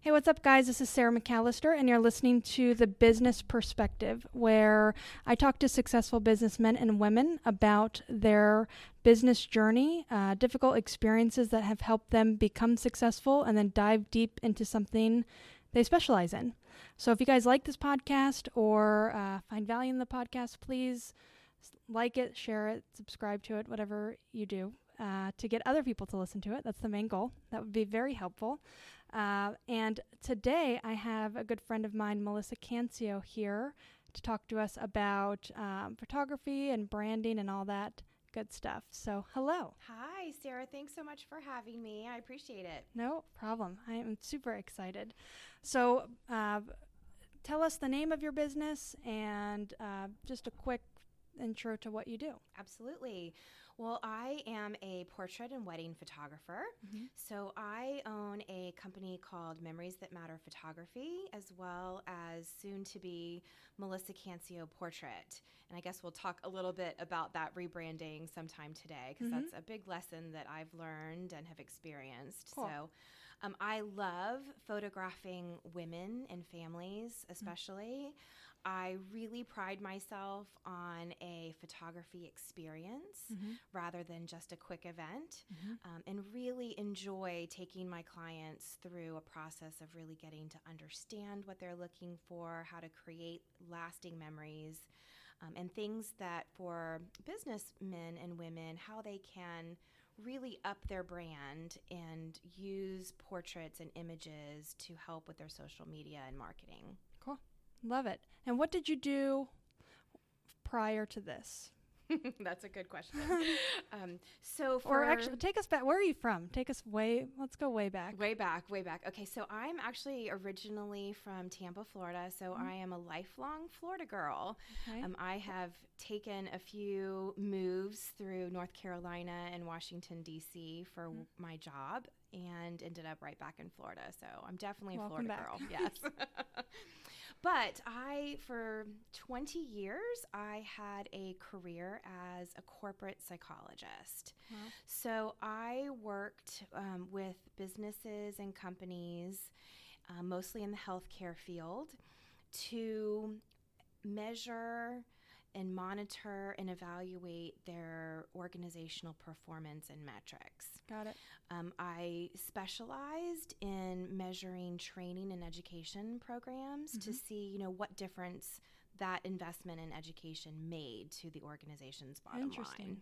Hey, what's up, guys? This is Sarah McAllister, and you're listening to The Business Perspective, where I talk to successful businessmen and women about their business journey, uh, difficult experiences that have helped them become successful, and then dive deep into something they specialize in. So, if you guys like this podcast or uh, find value in the podcast, please like it, share it, subscribe to it, whatever you do. Uh, to get other people to listen to it. That's the main goal. That would be very helpful. Uh, and today I have a good friend of mine, Melissa Cancio, here to talk to us about um, photography and branding and all that good stuff. So, hello. Hi, Sarah. Thanks so much for having me. I appreciate it. No problem. I am super excited. So, uh, tell us the name of your business and uh, just a quick intro to what you do. Absolutely. Well, I am a portrait and wedding photographer. Mm-hmm. So I own a company called Memories That Matter Photography, as well as soon to be Melissa Cancio Portrait. And I guess we'll talk a little bit about that rebranding sometime today, because mm-hmm. that's a big lesson that I've learned and have experienced. Cool. So um, I love photographing women and families, mm. especially. Mm-hmm. I really pride myself on a photography experience mm-hmm. rather than just a quick event, mm-hmm. um, and really enjoy taking my clients through a process of really getting to understand what they're looking for, how to create lasting memories, um, and things that for businessmen and women, how they can really up their brand and use portraits and images to help with their social media and marketing. Love it. And what did you do prior to this? That's a good question. um, so, or actually, take us back. Where are you from? Take us way. Let's go way back. Way back, way back. Okay, so I'm actually originally from Tampa, Florida. So mm-hmm. I am a lifelong Florida girl. Okay. Um, I have taken a few moves through North Carolina and Washington D.C. for mm-hmm. my job, and ended up right back in Florida. So I'm definitely a Welcome Florida back. girl. Yes. But I, for 20 years, I had a career as a corporate psychologist. Wow. So I worked um, with businesses and companies, uh, mostly in the healthcare field, to measure and monitor and evaluate their organizational performance and metrics. Got it. Um, I specialized in measuring training and education programs mm-hmm. to see, you know, what difference that investment in education made to the organization's bottom line.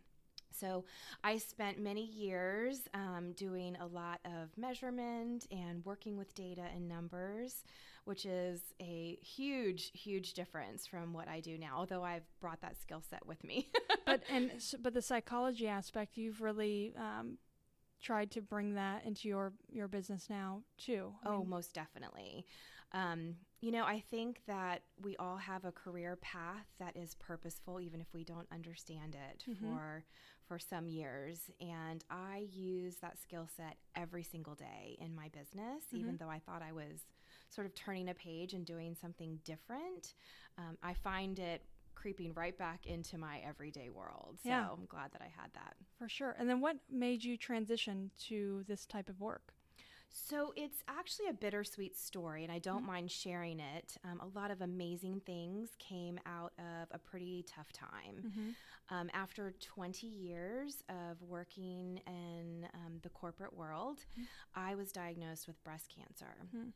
So I spent many years um, doing a lot of measurement and working with data and numbers, which is a huge, huge difference from what I do now. Although I've brought that skill set with me. but and but the psychology aspect, you've really um, tried to bring that into your your business now too. I oh, mean, most definitely. Um, you know, I think that we all have a career path that is purposeful, even if we don't understand it mm-hmm. for for some years. And I use that skill set every single day in my business, mm-hmm. even though I thought I was sort of turning a page and doing something different. Um, I find it creeping right back into my everyday world. So yeah. I'm glad that I had that. For sure. And then what made you transition to this type of work? So it's actually a bittersweet story, and I don't mm-hmm. mind sharing it. Um, a lot of amazing things came out of a pretty tough time. Mm-hmm. Um, after 20 years of working in um, the corporate world, mm-hmm. I was diagnosed with breast cancer. Mm-hmm.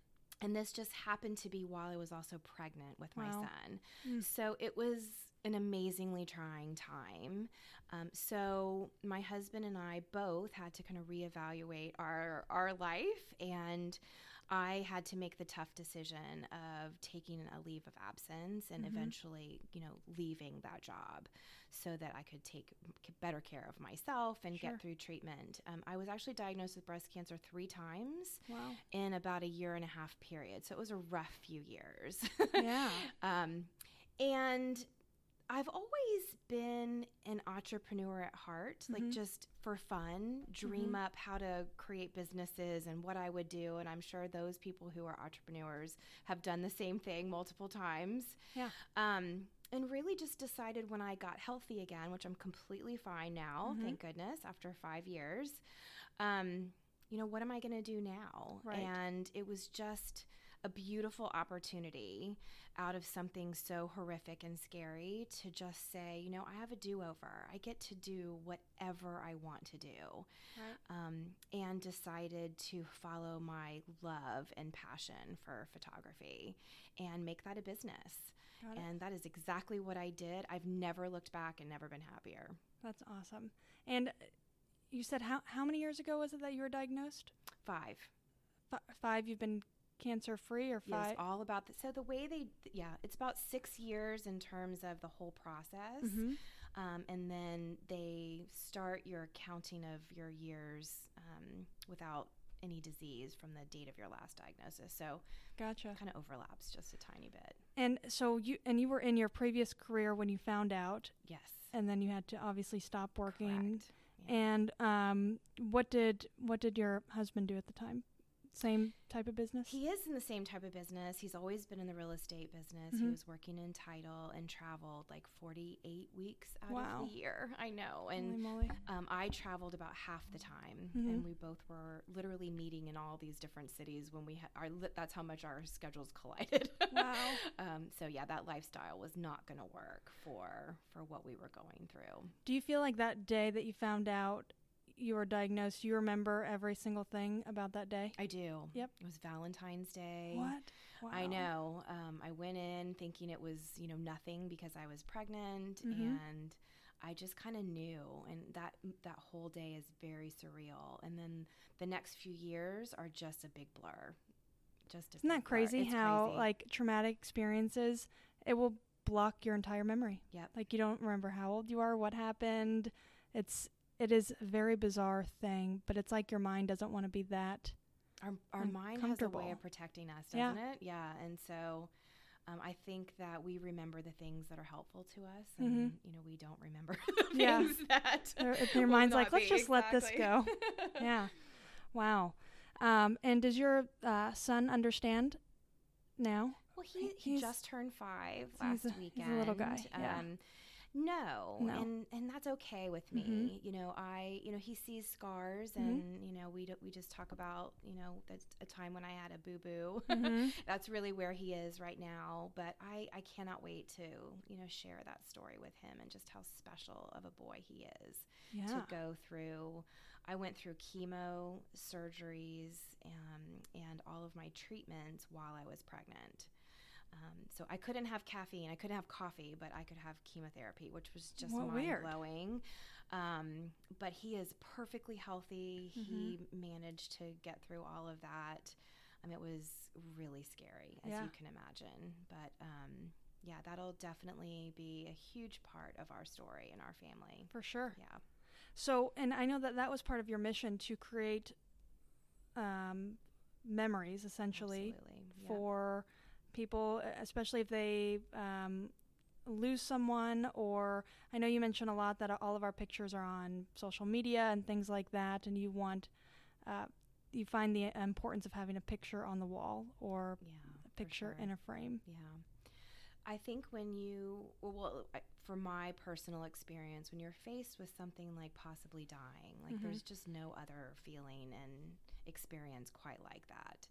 And this just happened to be while I was also pregnant with wow. my son. Mm. So it was an amazingly trying time. Um, so my husband and I both had to kind of reevaluate our our life, and I had to make the tough decision of taking a leave of absence and mm-hmm. eventually, you know, leaving that job so that I could take better care of myself and sure. get through treatment. Um, I was actually diagnosed with breast cancer three times wow. in about a year and a half period. So it was a rough few years. yeah. um, and I've always been an entrepreneur at heart, mm-hmm. like just for fun, dream mm-hmm. up how to create businesses and what I would do. And I'm sure those people who are entrepreneurs have done the same thing multiple times. Yeah. Um, and really just decided when I got healthy again, which I'm completely fine now, mm-hmm. thank goodness, after five years. Um, you know, what am I going to do now? Right. And it was just a beautiful opportunity out of something so horrific and scary to just say, you know, I have a do over. I get to do whatever I want to do. Right. Um, and decided to follow my love and passion for photography and make that a business. And that is exactly what I did. I've never looked back and never been happier. That's awesome. And uh, you said how how many years ago was it that you were diagnosed? Five. F- five. You've been cancer free or Yes, five? all about that. so the way they yeah, it's about six years in terms of the whole process, Mhm. um, and then they start your counting of your years um, without any disease from the date of your last diagnosis. So Gotcha. kind of overlaps just a tiny bit. And so you and you were in your previous career when you found out, Yes, and then you had to obviously stop working. correct. Yeah. And um, what did what did your husband do at the time? Same type of business. He is in the same type of business. He's always been in the real estate business. He Mhm. was working in title and traveled like 48 weeks out Wow. of the year. I know. And Um, I traveled about half the time, Mhm. and we both were literally meeting in all these different cities when we had our. Li- that's how much our schedules collided. Wow. um, so yeah, that lifestyle was not going to work for for what we were going through. Do you feel like that day that you found out you were diagnosed, you remember every single thing about that day? I do. Yep. It was Valentine's Day. What? Wow. I know. Um, I went in thinking it was, you know, nothing because I was pregnant, Mhm. and I just kind of knew. And that that whole day is very surreal. And then the next few years are just a big blur. Just a Isn't that crazy. How crazy. like traumatic experiences it will block your entire memory. Yep. Like you don't remember how old you are, what happened. It's it is a very bizarre thing, but it's like your mind doesn't want to be that. our our mind has a way of protecting us, doesn't it? Yeah. And so. Um, I think that we remember the things that are helpful to us, and you know we don't remember the Mm-hmm. Yeah. things that Your- if your mind's like, "Let's be." just let this go." Yeah. Wow. Um, and does your uh, son understand now? Well, he, he just turned five so he's last a- he's weekend. a little guy, yeah. No, No. and and that's okay with me. Mhm. You know, I you know he sees scars, Mhm. and you know we do, we just talk about you know that's a time when I had a boo boo. Mhm. that's really where he is right now. But I I cannot wait to you know share that story with him and just how special of a boy he is Yeah. to go through. I went through chemo, surgeries, um, and all of my treatments while I was pregnant. Um, so I couldn't have caffeine, I couldn't have coffee, but I could have chemotherapy, which was just What mind blowing. Um, but he is perfectly healthy. He Mm-hmm. managed to get through all of that. Um, it was really scary, as Yeah. you can imagine. But um, yeah, that'll definitely be a huge part of our story and our family. For sure. Yeah. So, and I know that that was part of your mission to create um, memories, essentially, Absolutely. Yep. For people, especially if they um, lose someone. Or I know you mentioned a lot that all of our pictures are on social media and things like that, and you want. Uh, you find the importance of having a picture on the wall or yeah, a picture sure. in a frame. Yeah. I think when you, well, from my personal experience, when you're faced with something like possibly dying, like Mhm. there's just no other feeling and experience quite like that.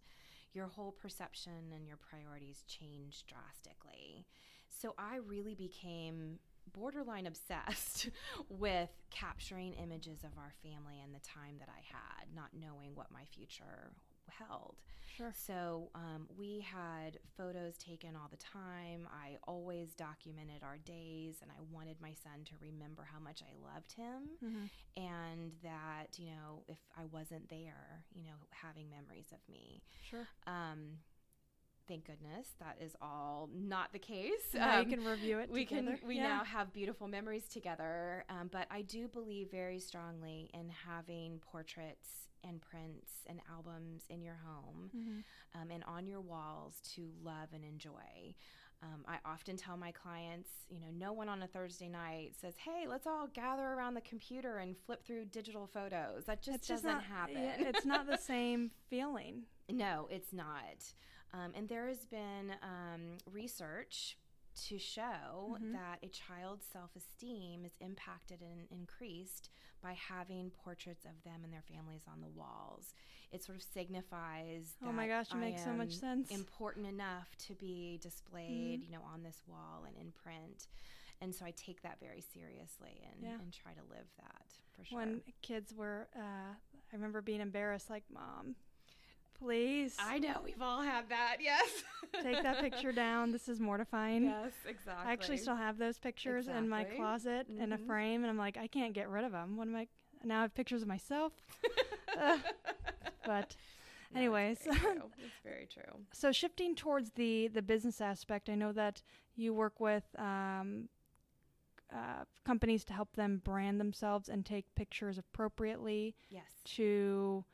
Your whole perception and your priorities change drastically. So I really became borderline obsessed with capturing images of our family and the time that I had, not knowing what my future held. Sure. So um, we had photos taken all the time. I always documented our days, and I wanted my son to remember how much I loved him Mm-hmm. and that, you know, if I wasn't there, you know, having memories of me. Sure. Um, thank goodness that is all not the case. Now Um, you can review it. we together. can we Yeah. now have beautiful memories together um, but i do believe very strongly in having portraits and prints and albums in your home Mhm. um, and on your walls to love and enjoy um, i often tell my clients you know no one on a thursday night says hey let's all gather around the computer and flip through digital photos that just It's doesn't not, happen yeah, it's not the same feeling. no, it's not. Um, and there has been um, research to show mm-hmm. that a child's self esteem is impacted and increased by having portraits of them and their families on the walls. It sort of signifies oh my gosh, it I makes so much sense. Important enough to be displayed, mm-hmm. you know, on this wall and in print. And so I take that very seriously and, yeah. and try to live that for sure. When kids were, uh, I remember being embarrassed, like, Mom, please. I know we've all had that. Yes. Take that picture down. This is mortifying. Yes, exactly. I actually still have those pictures exactly. in my closet mm-hmm. in a mm-hmm. frame, and I'm like, I can't get rid of them. What am I? Now I have pictures of myself. uh, but, no, anyways, it's very, it's very true. So shifting towards the the business aspect, I know that you work with. Um, uh, companies to help them brand themselves and take pictures appropriately yes. to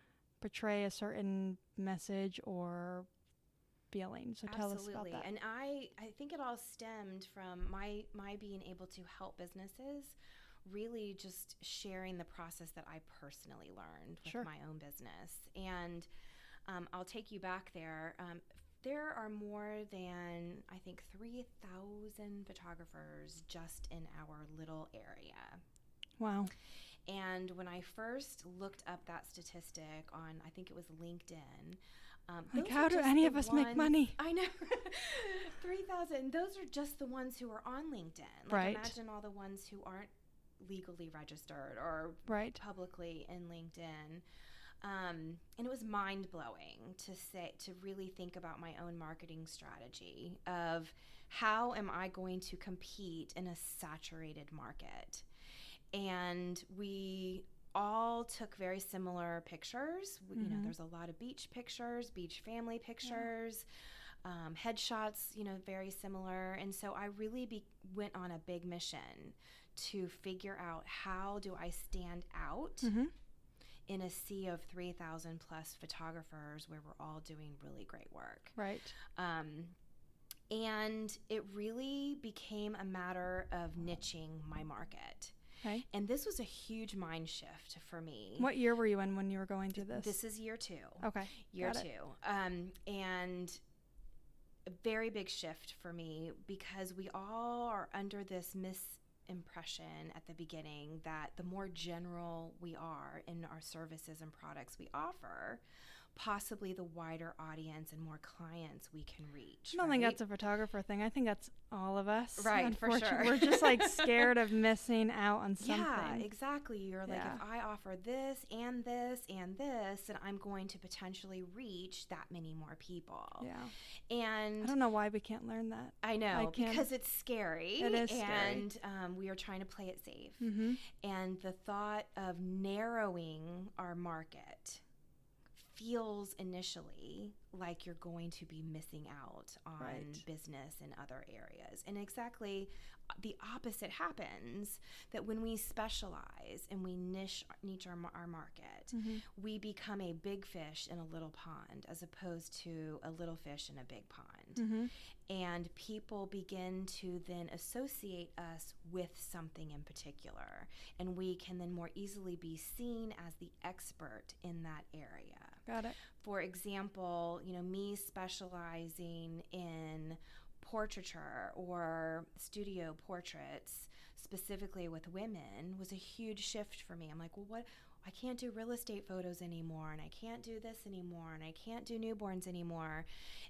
portray a certain message or feeling. So tell Absolutely. us about that. Absolutely. And I, I think it all stemmed from my my being able to help businesses really just sharing the process that I personally learned with sure. my own business. And um, I'll take you back there. Um, there are more than, I think, 3,000 photographers just in our little area. Wow. And when I first looked up that statistic on, I think it was LinkedIn. Um, like, how do any of us ones, make money? I know. 3,000. Those are just the ones who are on LinkedIn. Like, right. Imagine all the ones who aren't legally registered or right. publicly in LinkedIn. Um, and it was mind blowing to say to really think about my own marketing strategy of how am I going to compete in a saturated market and we all took very similar pictures. Mm-hmm. You know, mm-hmm. there's a lot of beach pictures, beach family pictures, yeah. um, headshots. You know, very similar. And so I really be- went on a big mission to figure out how do I stand out. Mm-hmm. In a sea of 3,000 plus photographers where we're all doing really great work. Right. Um, and it really became a matter of niching my market. Okay. And this was a huge mind shift for me. What year were you in when you were going through this? This is year two. Okay. Year Got two. Um, and a very big shift for me because we all are under this misimpression at the beginning that the more general we are in our services and products we offer, possibly the wider audience and more clients we can reach. I don't right? think that's a photographer thing. I think that's all of us. Right, for sure. We're just like scared of missing out on something. Yeah, exactly. You're like, if I offer this and this and this, then I'm going to potentially reach that many more people. Yeah. And I don't know why we can't learn that. I know, I because it's scary. It is And scary. Um, we are trying to play it safe. Mm-hmm. And the thought of narrowing our market feels initially like you're going to be missing out on right. business in other areas. And exactly uh, the opposite happens that when we specialize and we niche, niche our, our market, mm-hmm. we become a big fish in a little pond as opposed to a little fish in a big pond. Mm-hmm. And people begin to then associate us with something in particular. And we can then more easily be seen as the expert in that area. Got it. For example, you know, me specializing in portraiture or studio portraits specifically with women was a huge shift for me. I'm like, well, what I can't do real estate photos anymore, and I can't do this anymore, and I can't do newborns anymore.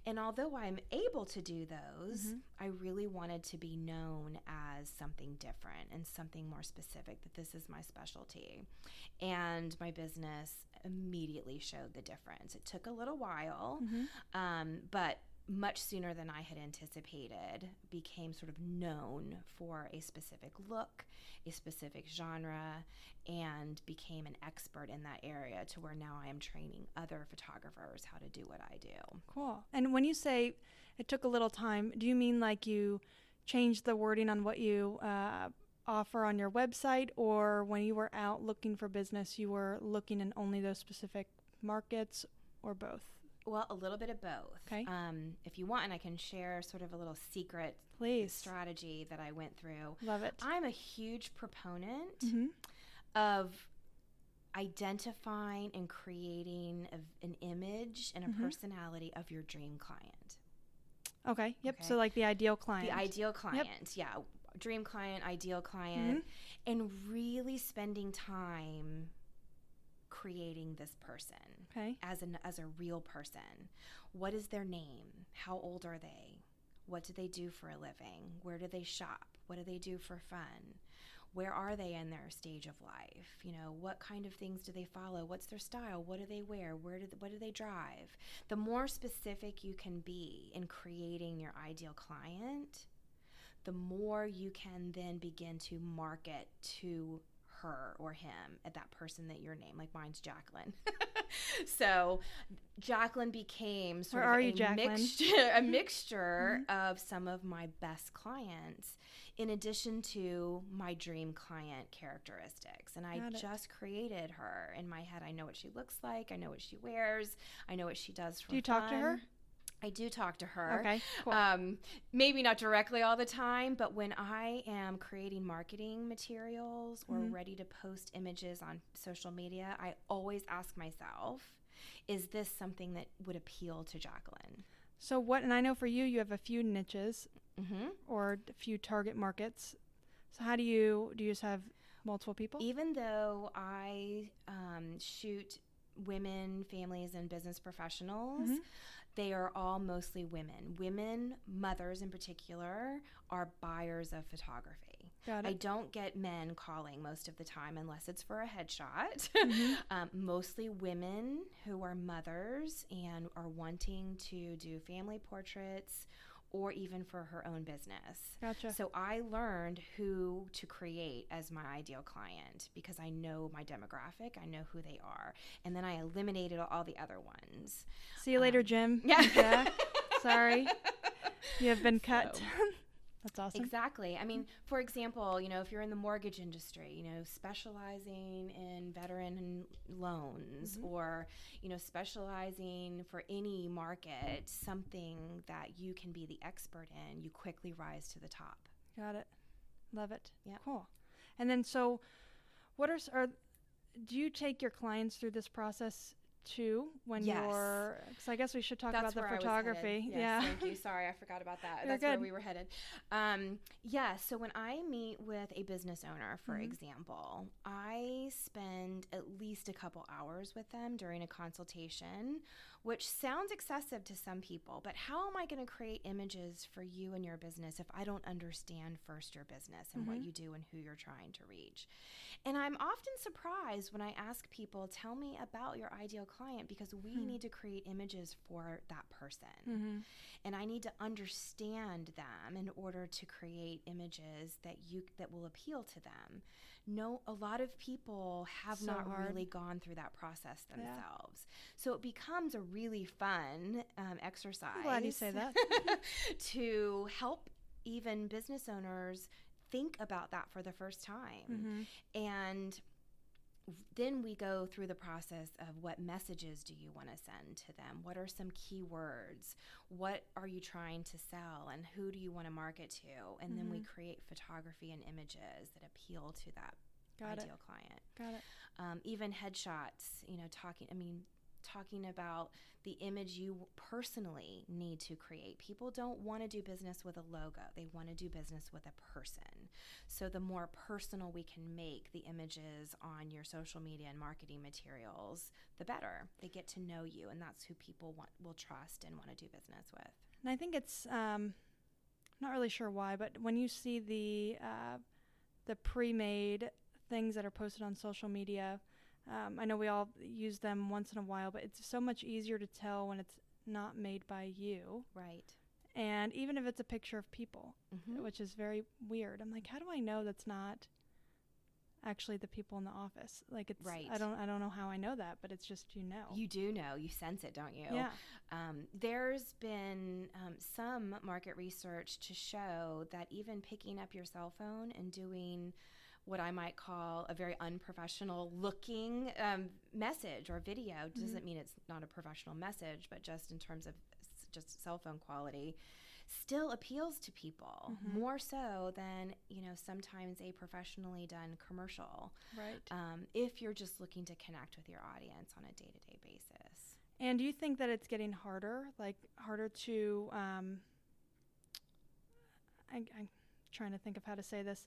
And although I'm able to do those, mm-hmm. I really wanted to be known as something different and something more specific, that this is my specialty. And my business immediately showed the difference. It took a little while, mm-hmm. um, but much sooner than I had anticipated, became sort of known for a specific look, a specific genre, and became an expert in that area to where now I am training other photographers how to do what I do. Cool. And when you say it took a little time, do you mean like you changed the wording on what you uh, offer on your website, or when you were out looking for business, you were looking in only those specific markets, or both? Well, a little bit of both. Okay. Um, if you want, and I can share sort of a little secret Please. strategy that I went through. Love it. I'm a huge proponent mm-hmm. of identifying and creating a, an image and a mm-hmm. personality of your dream client. Okay. Yep. Okay. So like the ideal client. The ideal client, Yep. yeah. Dream client, ideal client, Mm-hmm. and really spending time creating this person Okay. as an as a real person. What is their name? How old are they? What do they do for a living? Where do they shop? What do they do for fun? Where are they in their stage of life? You know, what kind of things do they follow? What's their style? What do they wear? Where do what do they drive? The more specific you can be in creating your ideal client, the more you can then begin to market to her or him at that person that your name like mine's jacqueline. So jacqueline became sort Where of are a you, Jacqueline? mixture a mixture mm-hmm. of some of my best clients in addition to my dream client characteristics. And i just created her. In my head i know what she looks like i know what she wears i know what she does for Do you talk to her? I do talk to her Okay. Cool. um, maybe not directly all the time, but when I am creating marketing materials or Mhm. ready to post images on social media, I always ask myself, is this something that would appeal to Jacqueline? so what? And I know for you, you have a few niches hmm or a few target markets. So how do you do? You just have multiple people? Even though I um, shoot women, families, and business professionals, Mhm. They are all mostly women. Women, mothers in particular, are buyers of photography. I don't get men calling most of the time unless it's for a headshot. Mhm. um, mostly women who are mothers and are wanting to do family portraits or even for her own business. Gotcha. So I learned who to create as my ideal client because I know my demographic, I know who they are, and then I eliminated all the other ones. See you later, um, Jim. Yeah. Yeah. Sorry. You have been cut. So- That's awesome. Exactly. I mean, for example, you know, if you're in the mortgage industry, you know, specializing in veteran loans Mhm. or, you know, specializing for any market, something that you can be the expert in, you quickly rise to the top. Got it. Love it. Yep. Cool. And then so, what are are do you take your clients through this process too when Yes. you're? Because I guess we should talk That's about the where I was photography. Yes, yeah. Thank you. Sorry, I forgot about that. You're That's where we were headed. Um, yeah. So when I meet with a business owner, for Mhm. example, I spend at least a couple hours with them during a consultation, which sounds excessive to some people. But how am I going to create images for you and your business if I don't understand first your business and what Mhm. you do and who you're trying to reach? And I'm often surprised when I ask people, "Tell me about your ideal client," because we Hmm. need to create images for that person hmm and I need to understand them in order to create images that you that will appeal to them. No, a lot of people have So not hard. really gone through that process Yeah. themselves, so it becomes a really fun um, exercise. glad you say that. to help even business owners think about that for the first time hmm and then we go through the process of what messages do you want to send to them what are some key words? what are you trying to sell and who do you want to market to and then we Mhm. create photography and images that appeal to that Got it. ideal client Got it. um, even headshots you know talking i mean talking about the image you personally need to create. People don't want to do business with a logo. They want to do business with a person. So the more personal we can make the images on your social media and marketing materials the better. They get to know you and that's who people want will trust and want to do business with. And I think it's um, not really sure why, but when you see the uh, the pre-made things that are posted on social media, um, I know we all use them once in a while, but it's so much easier to tell when it's not made by you, right and even if it's a picture of people, Mhm. which is very weird. I'm like, how do I know that's not actually the people in the office? Like it's Right. I don't I don't know how I know that, but it's just you know. you do know you sense it don't you yeah. Um, there's been um, some market research to show that even picking up your cell phone and doing what I might call a very unprofessional looking um, message or video doesn't mean it's not a professional message, but just in terms of just cell phone quality, still appeals to people Mhm. more so than you know sometimes a professionally done commercial. Right. Um, if you're just looking to connect with your audience on a day to day basis. And do you think that it's getting harder, like harder to um, I, I'm trying to think of how to say this.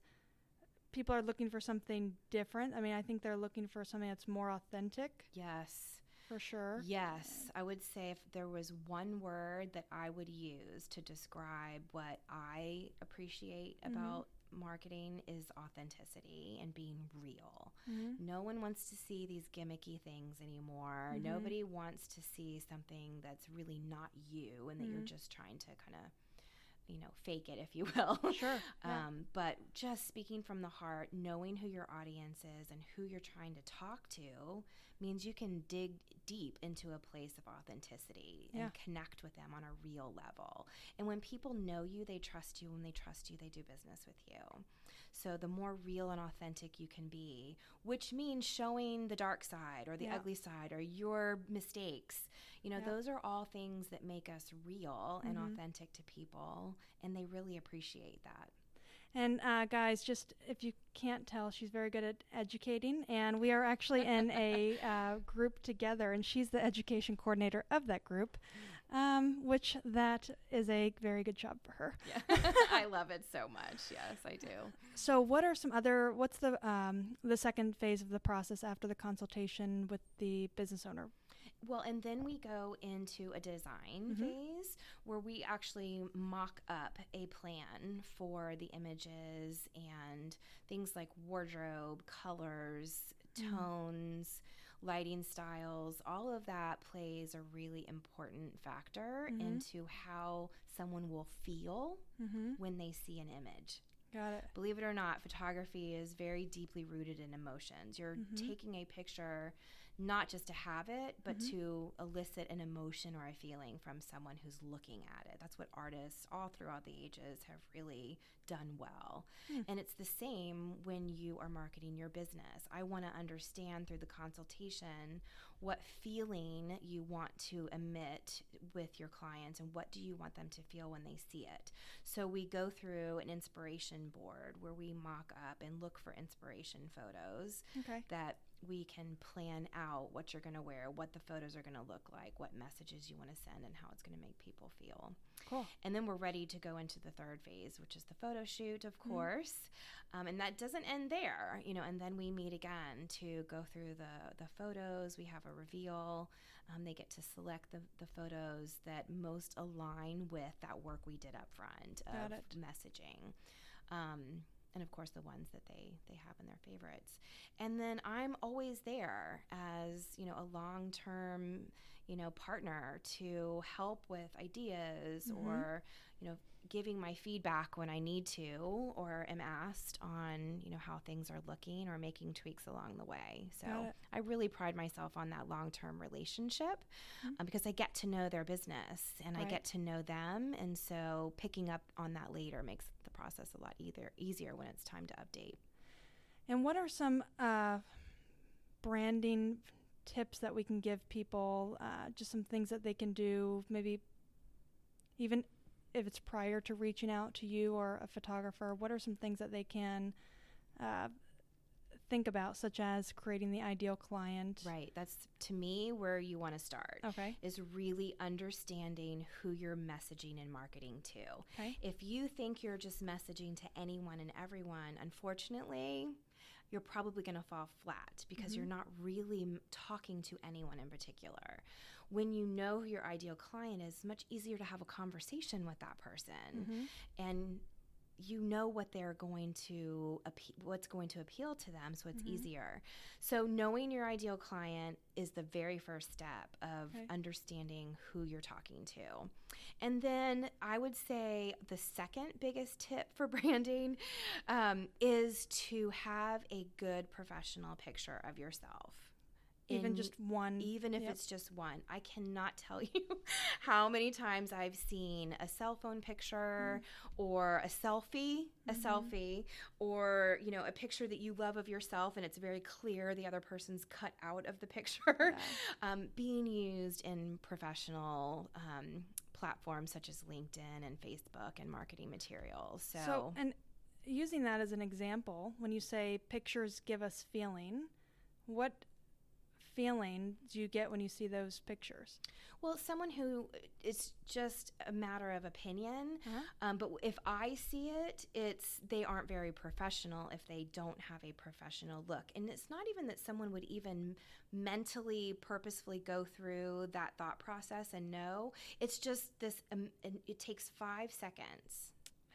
People are looking for something different. I mean, I think they're looking for something that's more authentic. Yes. For sure. Yes. I would say if there was one word that I would use to describe what I appreciate mm-hmm. about marketing is authenticity and being real. Mm-hmm. No one wants to see these gimmicky things anymore. Mm-hmm. Nobody wants to see something that's really not you and that you're mm-hmm. just trying to kind of you know, fake it, if you will. Sure. Yeah. Um, but just speaking from the heart, knowing who your audience is and who you're trying to talk to means you can dig deep into a place of authenticity yeah. and connect with them on a real level. And when people know you, they trust you. When they trust you, they do business with you. So the more real and authentic you can be, which means showing the dark side or the yeah. ugly side or your mistakes, you know, yeah. those are all things that make us real mm-hmm. and authentic to people. And they really appreciate that. And uh, guys, just if you can't tell, she's very good at educating, and we are actually in a uh, group together, and she's the education coordinator of that group, um, which that is a very good job for her. Yeah, I love it so much. Yes, I do. So, what are some other? What's the um, the second phase of the process after the consultation with the business owner? Well, and then we go into a design mm-hmm. phase where we actually mock up a plan for the images and things like wardrobe, colors, mm-hmm. Lighting styles. All of that plays a really important factor mm-hmm. into how someone will feel mm-hmm. when they see an image. Got it. Believe it or not, photography is very deeply rooted in emotions. You're mm-hmm. taking a picture not just to have it, but mm-hmm. to elicit an emotion or a feeling from someone who's looking at it. That's what artists all throughout the ages have really done well. Mm. And it's the same when you are marketing your business. I want to understand through the consultation what feeling you want to emit with your clients and what do you want them to feel when they see it. So we go through an inspiration board where we mock up and look for inspiration photos okay. that we can plan out what you're going to wear, what the photos are going to look like, what messages you want to send, and how it's going to make people feel. Cool. And then we're ready to go into the third phase, which is the photo shoot, of mm-hmm. course. Um, and that doesn't end there, you know. And then we meet again to go through the the photos. We have a reveal. Um, they get to select the, the photos that most align with that work we did up front of messaging. Um, and of course the ones that they they have in their favorites and then i'm always there as you know a long-term you know partner to help with ideas mm-hmm. or you know giving my feedback when i need to or am asked on you know how things are looking or making tweaks along the way so i really pride myself on that long-term relationship mm-hmm. um, because i get to know their business and right. i get to know them and so picking up on that later makes process a lot either easier when it's time to update. And what are some uh, branding tips that we can give people, uh, just some things that they can do, maybe even if it's prior to reaching out to you or a photographer, what are some things that they can uh, think about, such as creating the ideal client? Right. That's to me where you want to start. Okay. Is really understanding who you're messaging and marketing to. Okay. If you think you're just messaging to anyone and everyone, unfortunately, you're probably going to fall flat because mm-hmm. you're not really talking to anyone in particular. When you know who your ideal client is, much easier to have a conversation with that person. Mm-hmm. And you know what they're going to what's going to appeal to them so it's mm-hmm. easier so knowing your ideal client is the very first step of okay. understanding who you're talking to and then i would say the second biggest tip for branding um, is to have a good professional picture of yourself even just one even if yep. it's just one i cannot tell you how many times i've seen a cell phone picture mm-hmm. or a selfie a mm-hmm. selfie or you know a picture that you love of yourself and it's very clear the other person's cut out of the picture yeah. um, being used in professional um, platforms such as linkedin and facebook and marketing materials so, so and using that as an example when you say pictures give us feeling what feeling do you get when you see those pictures? Well, someone who it's just a matter of opinion. Uh-huh. Um, but if I see it, it's they aren't very professional if they don't have a professional look. And it's not even that someone would even mentally, purposefully go through that thought process and know. It's just this. Um, it takes five seconds.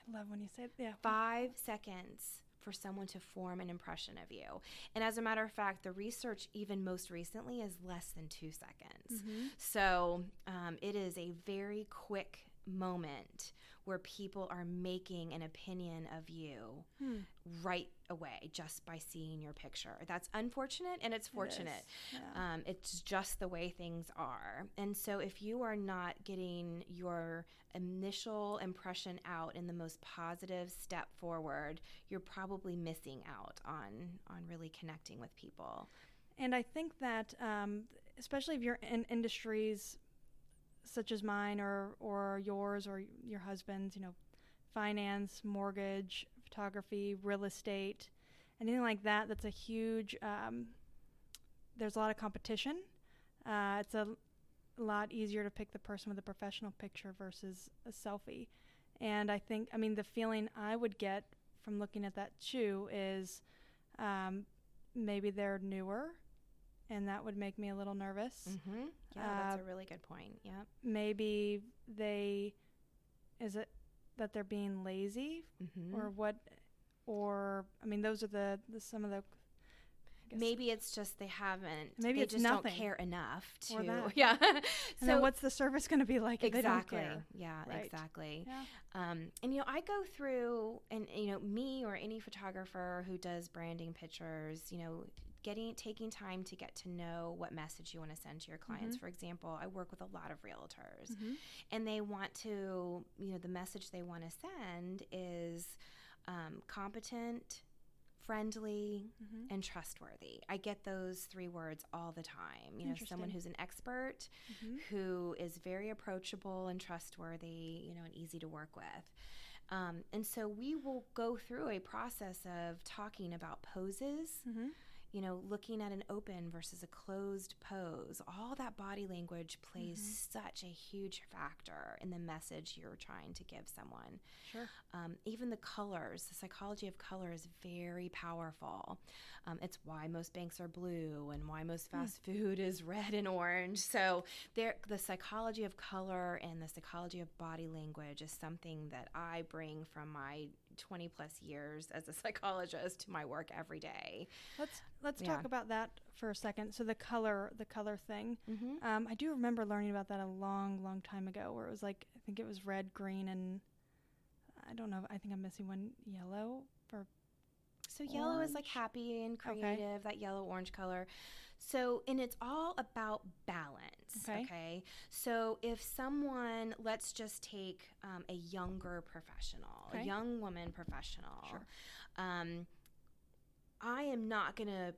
I love when you say yeah. Five seconds for someone to form an impression of you. And as a matter of fact, the research, even most recently, is less than two seconds. Mm-hmm. So um, it is a very quick moment where people are making an opinion of you Hmm. right away just by seeing your picture. That's unfortunate and it's fortunate. It yeah. Um, it's just the way things are. And so, if you are not getting your initial impression out in the most positive step forward, you're probably missing out on on really connecting with people. And I think that, um, especially if you're in industries such as mine or, or yours or your husband's, you know, finance, mortgage, photography, real estate, anything like that, that's a huge, um, there's a lot of competition. Uh, it's a lot easier to pick the person with a professional picture versus a selfie. And I think, I mean, the feeling I would get from looking at that too is um, maybe they're newer and that would make me a little nervous. Mm-hmm. Yeah, that's Uh, a really good point. Yep. Maybe they, is it that they're being lazy Mm-hmm. or what? Or, I mean, those are the, the some of the. Maybe it's just they haven't. Maybe they it's just nothing. don't care enough to. Yeah. So what's the service going to be like exactly. they don't care? Yeah. Right. Exactly. Yeah. Um, and you know, I go through, and you know, me or any photographer who does branding pictures, you know, getting taking time to get to know what message you want to send to your clients. Mhm. For example, I work with a lot of realtors, Mhm. and they want to, you know, the message they want to send is um, competent, friendly, Mhm. and trustworthy. I get those three words all the time. You know, someone who's an expert, Mhm. who is very approachable and trustworthy, you know, and easy to work with. Um, and so we will go through a process of talking about poses, Mhm. You know, looking at an open versus a closed pose. All that body language plays such a huge factor in the message you're trying to give someone. Sure. Um, even the colors, the psychology of color is very powerful. Um, it's why most banks are blue and why most fast food is red and orange. So there, the psychology of color and the psychology of body language is something that I bring from my 20 plus years as a psychologist to my work every day. Let's let's Yeah. talk about that for a second. So the color, the color thing. Mm-hmm. Um, I do remember learning about that a long, long time ago, where it was like I think it was red, green, and I don't know. I think I'm missing one yellow or So yellow is like happy and Okay. creative, that yellow orange color. So, and it's all about balance. Okay. Okay. So, if someone, let's just take um, a younger professional, a young woman professional, Sure. um, I am not going to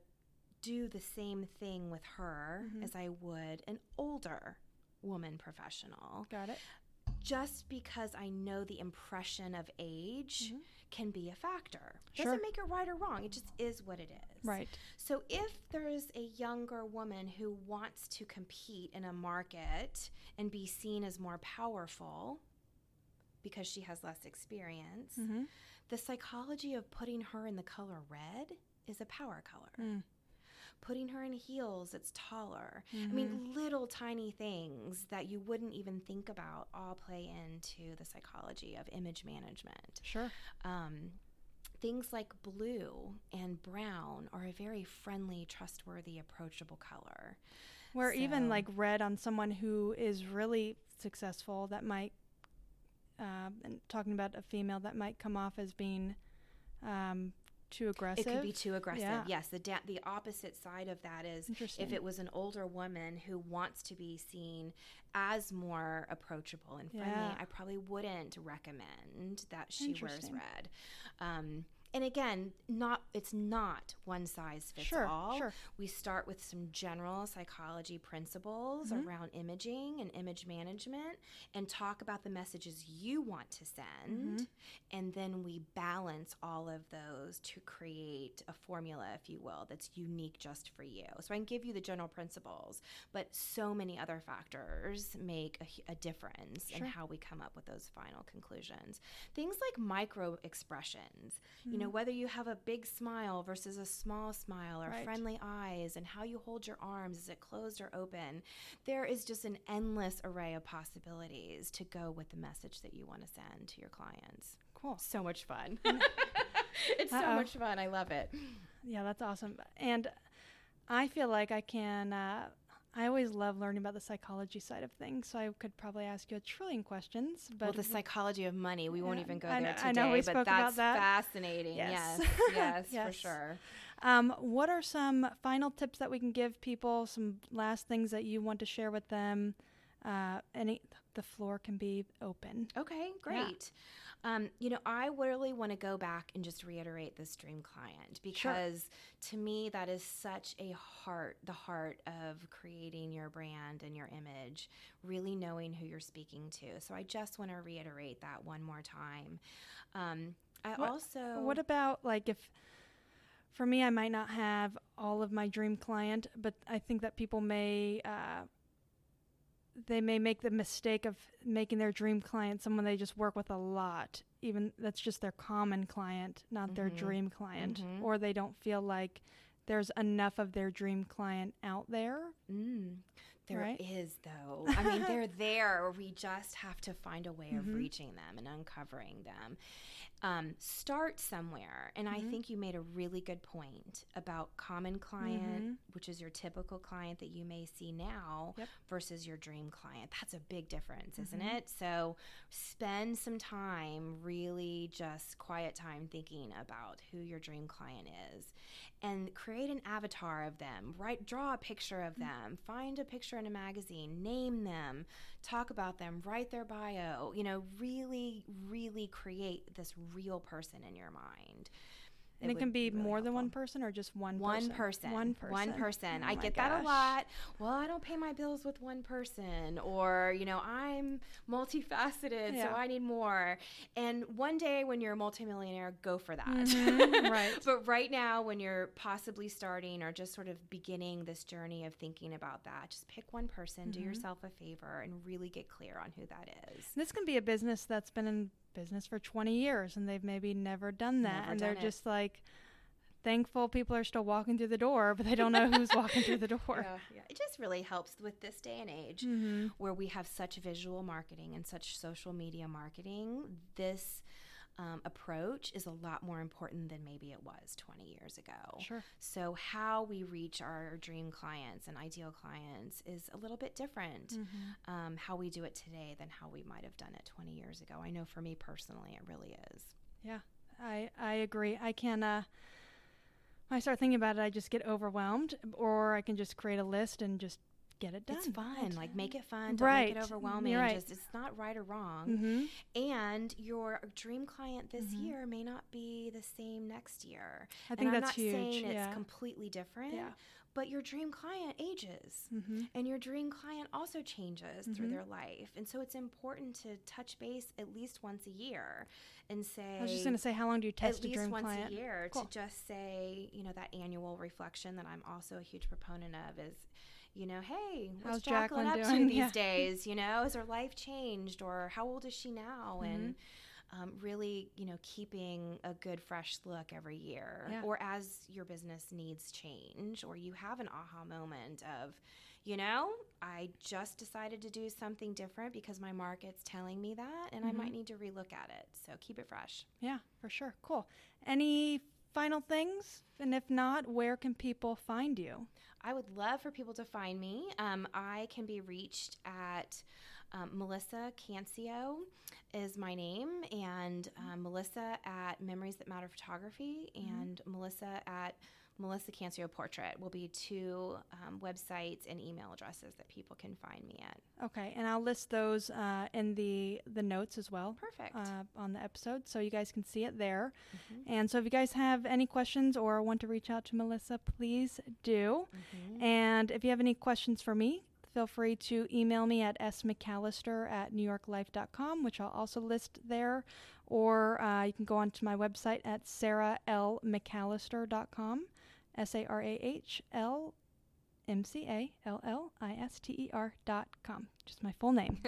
do the same thing with her Mhm. as I would an older woman professional got it. just because I know the impression of age Mhm. Can be a factor. Sure. Doesn't make it right or wrong. It just is what it is. Right. So if there's a younger woman who wants to compete in a market and be seen as more powerful because she has less experience, Mm-hmm. the psychology of putting her in the color red is a power color. Mm. Putting her in heels, it's taller. I Mhm. mean, little tiny things that you wouldn't even think about all play into the psychology of image management. Sure. Um, things like blue and brown are a very friendly, trustworthy, approachable color. Where even like red on someone who is really successful, that might, uh, and talking about a female, that might come off as being um, too aggressive. It could be too aggressive. Yeah. Yes, the da- the opposite side of that is if it was an older woman who wants to be seen as more approachable and friendly, Yeah. I probably wouldn't recommend that she wears red. Um, and again, not it's not one size fits Sure, all. sure. We start with some general psychology principles Mm-hmm. around imaging and image management and talk about the messages you want to send. Mm-hmm. And then we balance all of those to create a formula, if you will, that's unique just for you. So I can give you the general principles, but so many other factors make a, a difference in how we come up with those final conclusions. Things like micro expressions, you know, whether you have a big smile versus a small smile or Right. friendly eyes and how you hold your arms, is it closed or open? There is just an endless array of possibilities to go with the message that you want to send to your clients. Cool. So much fun. it's so Uh-oh. much fun. I love it. Yeah, that's awesome. And I feel like I can. Uh, I always love learning about the psychology side of things, so I could probably ask you a trillion questions. But well, the psychology of money, we won't even go there know- today, I know we but spoke that's about that. fascinating. Yes. Yes, yes, for sure. um, what are some final tips that we can give people? Some last things that you want to share with them? Uh, any, the floor can be open. Okay, great. Um, you know, I really want to go back and just reiterate this dream client because to me that is such a heart, the heart of creating your brand and your image, really knowing who you're speaking to. So I just want to reiterate that one more time. Um, I What- also What about like if for me I might not have all of my dream client, but I think that people may uh, they may make the mistake of making their dream client someone they just work with a lot, even that's just their common client, not their Mhm. dream client, Mhm. or they don't feel like there's enough of their dream client out there. Mm, there is Right? though. I mean, they're there. We just have to find a way of Mhm. reaching them and uncovering them. Um, start somewhere. And I Mhm. think you made a really good point about common client, Mhm. which is your typical client that you may see now, Yep. versus your dream client. That's a big difference, isn't Mhm. it? So spend some time, really just quiet time thinking about who your dream client is and create an avatar of them. Right, draw a picture of them. Find a picture in a magazine. Name them. Talk about them. Write their bio. You know, really, really create this real person in your mind. And it, can be really more than one person or just one One person. person. One person. One person. Oh I get that a lot. Well, I don't pay my bills with one person, or you know, I'm multifaceted, Yeah. so I need more. And one day when you're a multimillionaire, go for that. Mhm, right. but right now, when you're possibly starting or just sort of beginning this journey of thinking about that, just pick one person, do Mhm. yourself a favor, and really get clear on who that is. This can be a business that's been in business for 20 years and they've maybe never done that. Never and they're it. just like thankful people are still walking through the door, but they don't know who's walking through the door. Yeah, yeah. It just really helps with this day and age. Mm-hmm. where we have such visual marketing and such social media marketing, this um, approach is a lot more important than maybe it was 20 years ago. Sure. So, how we reach our dream clients and ideal clients is a little bit different. Mm-hmm. Um, how we do it today than how we might have done it 20 years ago. I know for me personally, it really is. Yeah, I, I agree. I can, uh, when I start thinking about it, I just get overwhelmed, or I can just create a list and just get it done. It's fun. Like, make it fun. Don't Right. make it overwhelming. Right. Just, it's not right or wrong. Mm-hmm. And your dream client this Mhm. year may not be the same next year. I think and I'm that's not huge. saying it's completely different, Yeah. but your dream client ages. mm-hmm. And your dream client also changes through Mhm. their life. And so it's important to touch base at least once a year and say I was just going to say, how long do you test at a least dream once client? a year Cool. to just say, you know, that annual reflection that I'm also a huge proponent of is, you know, hey, what's How's Jacqueline, Jacqueline up doing? to these Yeah. days? You know, has her life changed or how old is she now? Mm-hmm. And um, really, you know, keeping a good fresh look every year Yeah. or as your business needs change or you have an aha moment of, you know, I just decided to do something different because my market's telling me that and I Mhm. might need to relook at it. So keep it fresh. Yeah, for sure. Cool. Any final things? And if not, where can people find you? I would love for people to find me. Um, I can be reached at um, Melissa Cancio is my name, and um, Melissa at Memories That Matter Photography, and Melissa at Melissa Cancio Portrait will be two um, websites and email addresses that people can find me at. Okay, and I'll list those uh, in the the notes as well. Perfect. Uh, on the episode, so you guys can see it there. Mm-hmm. And so, if you guys have any questions or want to reach out to Melissa, please do. Mm-hmm. And if you have any questions for me, feel free to email me at smcallister at newyorklife.com, which I'll also list there. Or uh, you can go onto my website at sarahlmcallister.com. S A R A H L M C A L L I S T E R dot com. Just my full name.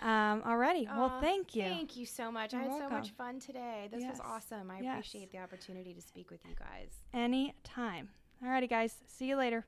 um, alrighty. Well, thank you. Thank you so much. You're I had welcome. so much fun today. This yes. was awesome. I yes. appreciate the opportunity to speak with you guys. Anytime. Alrighty, guys. See you later.